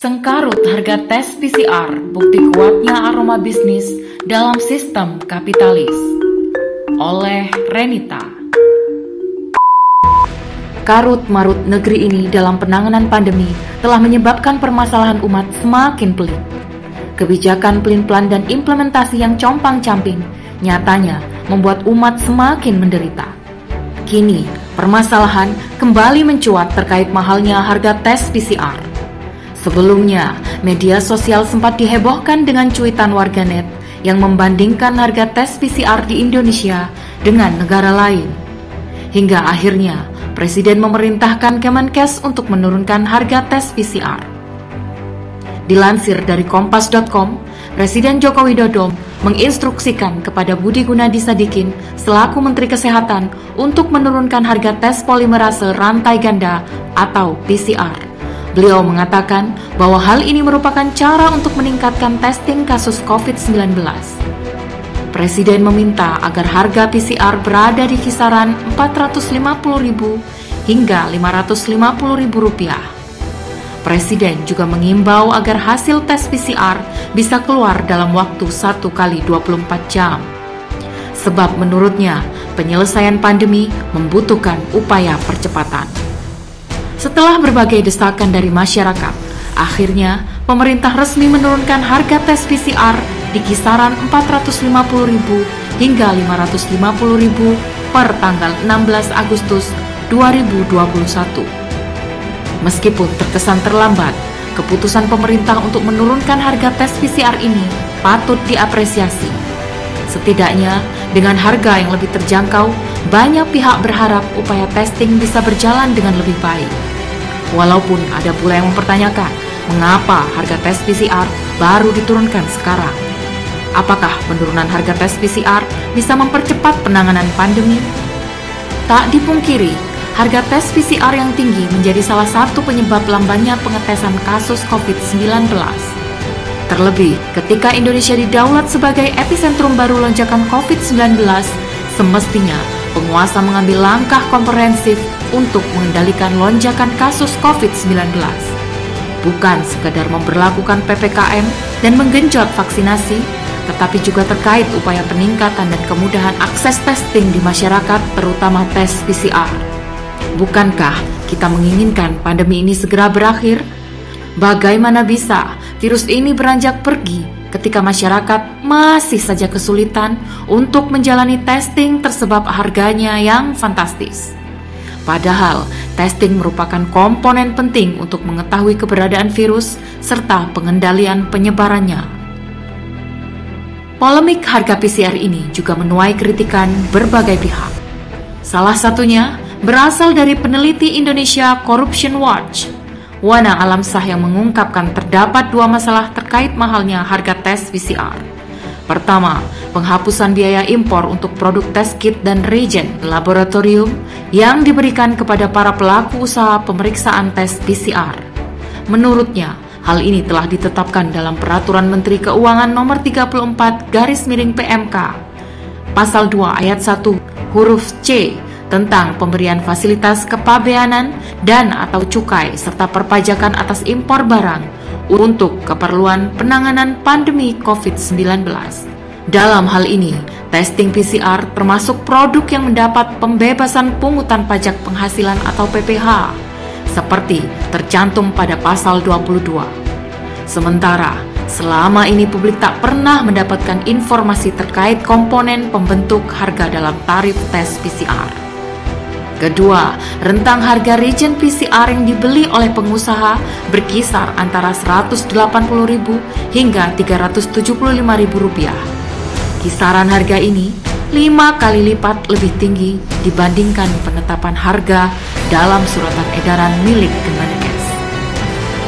Sengkarut harga tes PCR bukti kuatnya aroma bisnis dalam sistem kapitalis. Oleh Renita. Karut marut negeri ini dalam penanganan pandemi telah menyebabkan permasalahan umat semakin pelik. Kebijakan pelin-pelan dan implementasi yang compang-camping nyatanya membuat umat semakin menderita. Kini, permasalahan kembali mencuat terkait mahalnya harga tes PCR. Sebelumnya, media sosial sempat dihebohkan dengan cuitan warganet yang membandingkan harga tes PCR di Indonesia dengan negara lain. Hingga akhirnya, Presiden memerintahkan Kemenkes untuk menurunkan harga tes PCR. Dilansir dari kompas.com, Presiden Joko Widodo menginstruksikan kepada Budi Gunadi Sadikin selaku Menteri Kesehatan untuk menurunkan harga tes polimerase rantai ganda atau PCR. Beliau mengatakan bahwa hal ini merupakan cara untuk meningkatkan testing kasus COVID-19. Presiden meminta agar harga PCR berada di kisaran 450.000 hingga 550.000 rupiah. Presiden juga mengimbau agar hasil tes PCR bisa keluar dalam waktu 1 kali 24 jam. Sebab menurutnya, penyelesaian pandemi membutuhkan upaya percepatan. Setelah berbagai desakan dari masyarakat, akhirnya pemerintah resmi menurunkan harga tes PCR di kisaran 450.000 hingga 550.000 per tanggal 16 Agustus 2021. Meskipun terkesan terlambat, keputusan pemerintah untuk menurunkan harga tes PCR ini patut diapresiasi. Setidaknya, dengan harga yang lebih terjangkau, banyak pihak berharap upaya testing bisa berjalan dengan lebih baik. Walaupun ada pula yang mempertanyakan, mengapa harga tes PCR baru diturunkan sekarang? Apakah penurunan harga tes PCR bisa mempercepat penanganan pandemi? Tak dipungkiri, harga tes PCR yang tinggi menjadi salah satu penyebab lambannya pengetesan kasus COVID-19. Terlebih, ketika Indonesia didaulat sebagai epicentrum baru lonjakan COVID-19, semestinya penguasa mengambil langkah komprehensif untuk mengendalikan lonjakan kasus COVID-19. Bukan sekadar memperlakukan PPKM dan menggenjot vaksinasi, tetapi juga terkait upaya peningkatan dan kemudahan akses testing di masyarakat, terutama tes PCR. Bukankah kita menginginkan pandemi ini segera berakhir? Bagaimana bisa virus ini beranjak pergi ketika masyarakat masih saja kesulitan untuk menjalani testing tersebab harganya yang fantastis. Padahal, testing merupakan komponen penting untuk mengetahui keberadaan virus serta pengendalian penyebarannya. Polemik harga PCR ini juga menuai kritikan berbagai pihak. Salah satunya berasal dari peneliti Indonesia Corruption Watch Wana Alam Sah yang mengungkapkan terdapat dua masalah terkait mahalnya harga tes PCR. Pertama, penghapusan biaya impor untuk produk tes kit dan reagent laboratorium yang diberikan kepada para pelaku usaha pemeriksaan tes PCR. Menurutnya, hal ini telah ditetapkan dalam Peraturan Menteri Keuangan Nomor 34 garis miring PMK. Pasal 2 ayat 1 huruf C tentang pemberian fasilitas kepabeanan dan atau cukai serta perpajakan atas impor barang untuk keperluan penanganan pandemi COVID-19. Dalam hal ini, testing PCR termasuk produk yang mendapat pembebasan pungutan pajak penghasilan atau PPH, seperti tercantum pada pasal 22. Sementara, selama ini publik tak pernah mendapatkan informasi terkait komponen pembentuk harga dalam tarif tes PCR. Kedua, rentang harga reagent PCR yang dibeli oleh pengusaha berkisar antara Rp180.000 hingga Rp375.000. Kisaran harga ini lima kali lipat lebih tinggi dibandingkan penetapan harga dalam suratan edaran milik Kemenkes.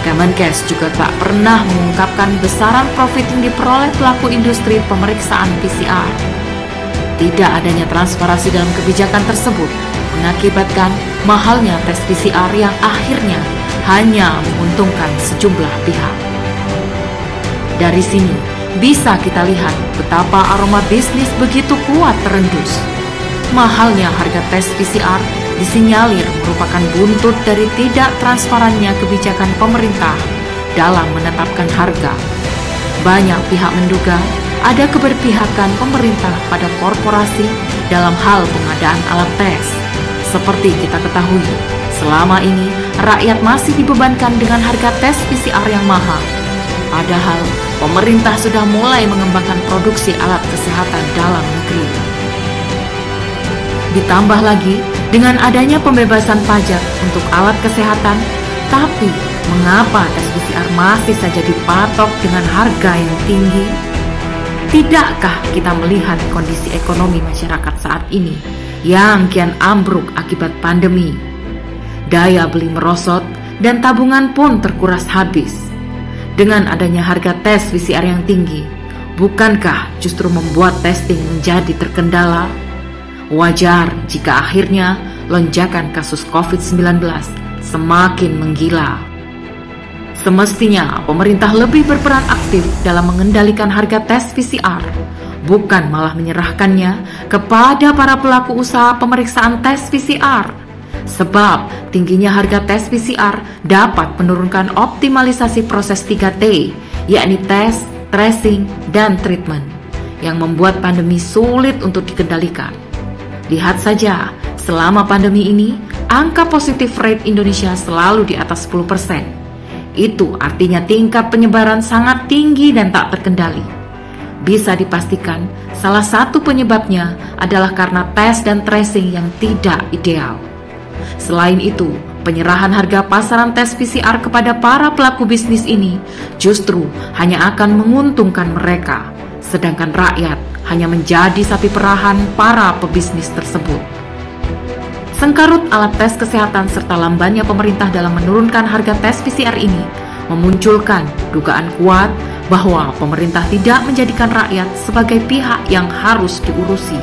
Kemenkes juga tak pernah mengungkapkan besaran profit yang diperoleh pelaku industri pemeriksaan PCR. Tidak adanya transparansi dalam kebijakan tersebut mengakibatkan mahalnya tes PCR yang akhirnya hanya menguntungkan sejumlah pihak. Dari sini, bisa kita lihat betapa aroma bisnis begitu kuat terendus. Mahalnya harga tes PCR disinyalir merupakan buntut dari tidak transparannya kebijakan pemerintah dalam menetapkan harga. Banyak pihak menduga ada keberpihakan pemerintah pada korporasi dalam hal pengadaan alat tes. Seperti kita ketahui, selama ini rakyat masih dibebankan dengan harga tes PCR yang mahal. Padahal pemerintah sudah mulai mengembangkan produksi alat kesehatan dalam negeri. Ditambah lagi dengan adanya pembebasan pajak untuk alat kesehatan, tapi mengapa tes PCR masih saja dipatok dengan harga yang tinggi? Tidakkah kita melihat kondisi ekonomi masyarakat saat ini yang kian ambruk akibat pandemi? Daya beli merosot dan tabungan pun terkuras habis. Dengan adanya harga tes PCR yang tinggi, bukankah justru membuat testing menjadi terkendala? Wajar jika akhirnya lonjakan kasus COVID-19 semakin menggila. Semestinya pemerintah lebih berperan aktif dalam mengendalikan harga tes PCR, bukan malah menyerahkannya kepada para pelaku usaha pemeriksaan tes PCR. Sebab tingginya harga tes PCR dapat menurunkan optimalisasi proses 3T, yakni tes, tracing, dan treatment, yang membuat pandemi sulit untuk dikendalikan. Lihat saja, selama pandemi ini, angka positif rate Indonesia selalu di atas 10%. Itu artinya tingkat penyebaran sangat tinggi dan tak terkendali. Bisa dipastikan, salah satu penyebabnya adalah karena tes dan tracing yang tidak ideal. Selain itu, penyerahan harga pasaran tes PCR kepada para pelaku bisnis ini justru hanya akan menguntungkan mereka, sedangkan rakyat hanya menjadi sapi perahan para pebisnis tersebut. Sengkarut alat tes kesehatan serta lambannya pemerintah dalam menurunkan harga tes PCR ini memunculkan dugaan kuat bahwa pemerintah tidak menjadikan rakyat sebagai pihak yang harus diurusi.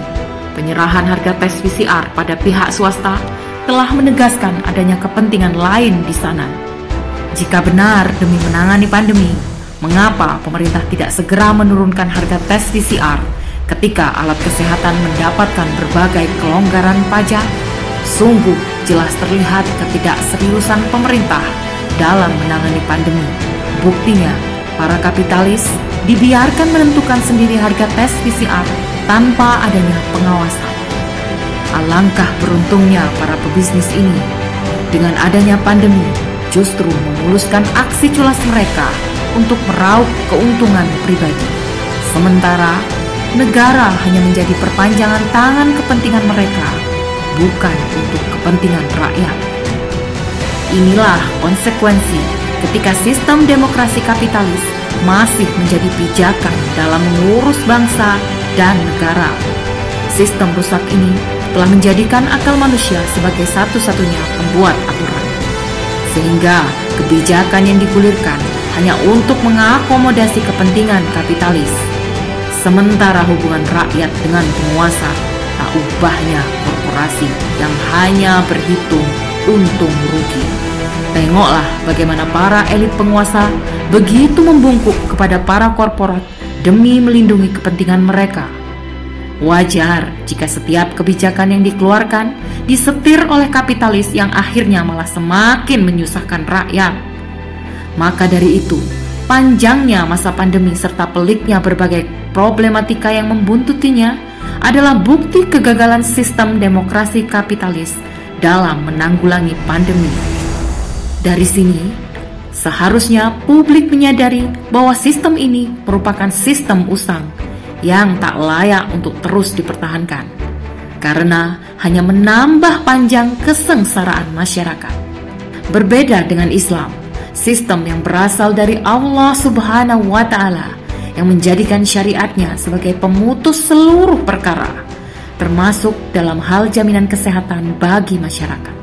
Penyerahan harga tes PCR pada pihak swasta telah menegaskan adanya kepentingan lain di sana. Jika benar demi menangani pandemi, mengapa pemerintah tidak segera menurunkan harga tes PCR ketika alat kesehatan mendapatkan berbagai kelonggaran pajak, sungguh jelas terlihat ketidakseriusan pemerintah dalam menangani pandemi. Buktinya, para kapitalis dibiarkan menentukan sendiri harga tes PCR tanpa adanya pengawasan. Alangkah beruntungnya para pebisnis ini. Dengan adanya pandemi, justru memuluskan aksi culas mereka untuk meraup keuntungan pribadi. Sementara negara hanya menjadi perpanjangan tangan kepentingan mereka, bukan untuk kepentingan rakyat. Inilah konsekuensi ketika sistem demokrasi kapitalis masih menjadi pijakan dalam mengurus bangsa dan negara. Sistem rusak ini telah menjadikan akal manusia sebagai satu-satunya pembuat aturan. Sehingga kebijakan yang digulirkan hanya untuk mengakomodasi kepentingan kapitalis Sementara hubungan rakyat dengan penguasa tak ubahnya korporasi yang hanya berhitung untung rugi. Tengoklah bagaimana para elit penguasa begitu membungkuk kepada para korporat demi melindungi kepentingan mereka. Wajar jika setiap kebijakan yang dikeluarkan disetir oleh kapitalis yang akhirnya malah semakin menyusahkan rakyat. Maka dari itu, panjangnya masa pandemi serta peliknya berbagai problematika yang membuntutinya adalah bukti kegagalan sistem demokrasi kapitalis dalam menanggulangi pandemi. Dari sini, seharusnya publik menyadari bahwa sistem ini merupakan sistem usang yang tak layak untuk terus dipertahankan karena hanya menambah panjang kesengsaraan masyarakat. Berbeda dengan Islam, sistem yang berasal dari Allah Subhanahu wa taala yang menjadikan syariatnya sebagai pemutus seluruh perkara, termasuk dalam hal jaminan kesehatan bagi masyarakat.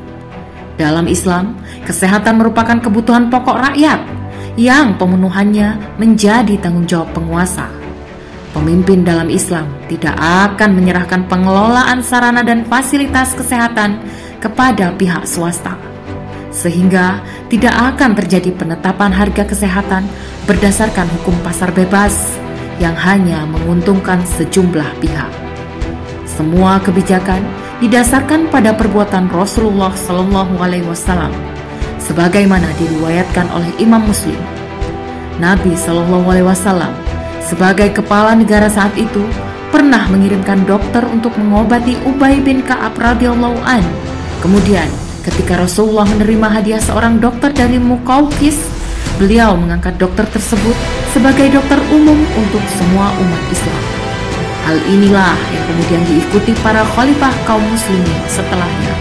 Dalam Islam, kesehatan merupakan kebutuhan pokok rakyat yang pemenuhannya menjadi tanggung jawab penguasa. Pemimpin dalam Islam tidak akan menyerahkan pengelolaan sarana dan fasilitas kesehatan kepada pihak swasta sehingga tidak akan terjadi penetapan harga kesehatan berdasarkan hukum pasar bebas yang hanya menguntungkan sejumlah pihak. Semua kebijakan didasarkan pada perbuatan Rasulullah Shallallahu Alaihi Wasallam, sebagaimana diriwayatkan oleh Imam Muslim Nabi Shallallahu Alaihi Wasallam sebagai kepala negara saat itu pernah mengirimkan dokter untuk mengobati Ubay bin Kaab radhiyallahu an. Kemudian, ketika Rasulullah menerima hadiah seorang dokter dari Mukaukis, beliau mengangkat dokter tersebut sebagai dokter umum untuk semua umat Islam. Hal inilah yang kemudian diikuti para khalifah kaum muslimin setelahnya.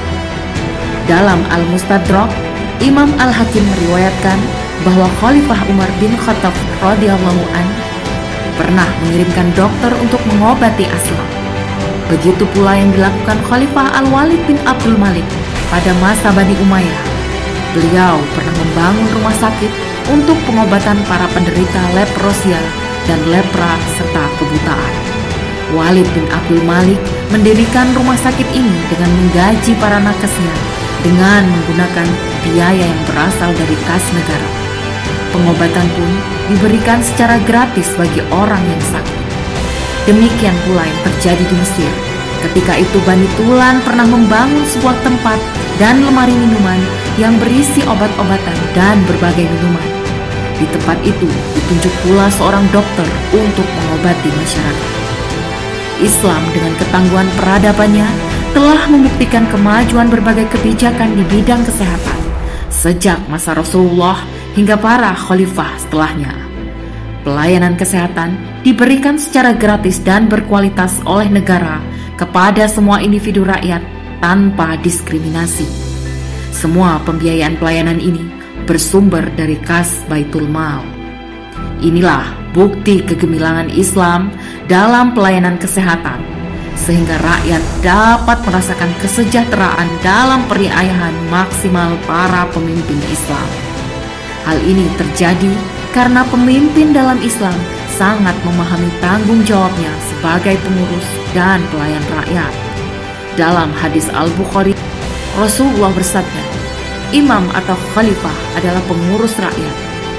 Dalam Al-Mustadrak, Imam Al-Hakim meriwayatkan bahwa Khalifah Umar bin Khattab radhiyallahu an pernah mengirimkan dokter untuk mengobati Aslam. Begitu pula yang dilakukan Khalifah Al-Walid bin Abdul Malik pada masa Bani Umayyah. Beliau pernah membangun rumah sakit untuk pengobatan para penderita leprosia dan lepra serta kebutaan. Walid bin Abdul Malik mendirikan rumah sakit ini dengan menggaji para nakesnya dengan menggunakan biaya yang berasal dari kas negara. Pengobatan pun diberikan secara gratis bagi orang yang sakit. Demikian pula yang terjadi di Mesir. Ketika itu Bani Tulan pernah membangun sebuah tempat dan lemari minuman yang berisi obat-obatan dan berbagai minuman. Di tempat itu ditunjuk pula seorang dokter untuk mengobati masyarakat. Islam dengan ketangguhan peradabannya telah membuktikan kemajuan berbagai kebijakan di bidang kesehatan sejak masa Rasulullah hingga para khalifah setelahnya. Pelayanan kesehatan diberikan secara gratis dan berkualitas oleh negara kepada semua individu rakyat tanpa diskriminasi. Semua pembiayaan pelayanan ini bersumber dari kas Baitul Mal. Inilah bukti kegemilangan Islam dalam pelayanan kesehatan sehingga rakyat dapat merasakan kesejahteraan dalam periayahan maksimal para pemimpin Islam. Hal ini terjadi karena pemimpin dalam Islam sangat memahami tanggung jawabnya sebagai pengurus dan pelayan rakyat. Dalam hadis Al-Bukhari, Rasulullah bersabda, Imam atau khalifah adalah pengurus rakyat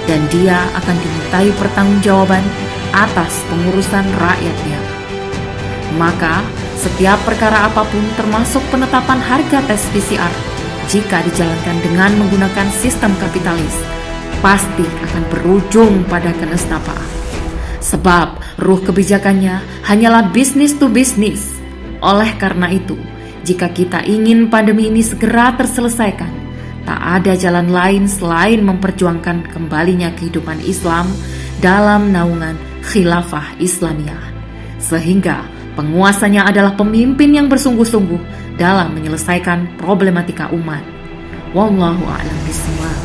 dan dia akan dimintai pertanggungjawaban atas pengurusan rakyatnya. Maka, setiap perkara apa pun termasuk penetapan harga tes PCR jika dijalankan dengan menggunakan sistem kapitalis pasti akan berujung pada kenestapaan. Sebab ruh kebijakannya hanyalah bisnis to bisnis. Oleh karena itu, jika kita ingin pandemi ini segera terselesaikan, tak ada jalan lain selain memperjuangkan kembalinya kehidupan Islam dalam naungan khilafah Islamiyah. Sehingga penguasanya adalah pemimpin yang bersungguh-sungguh dalam menyelesaikan problematika umat. Wallahu a'lam bishawab.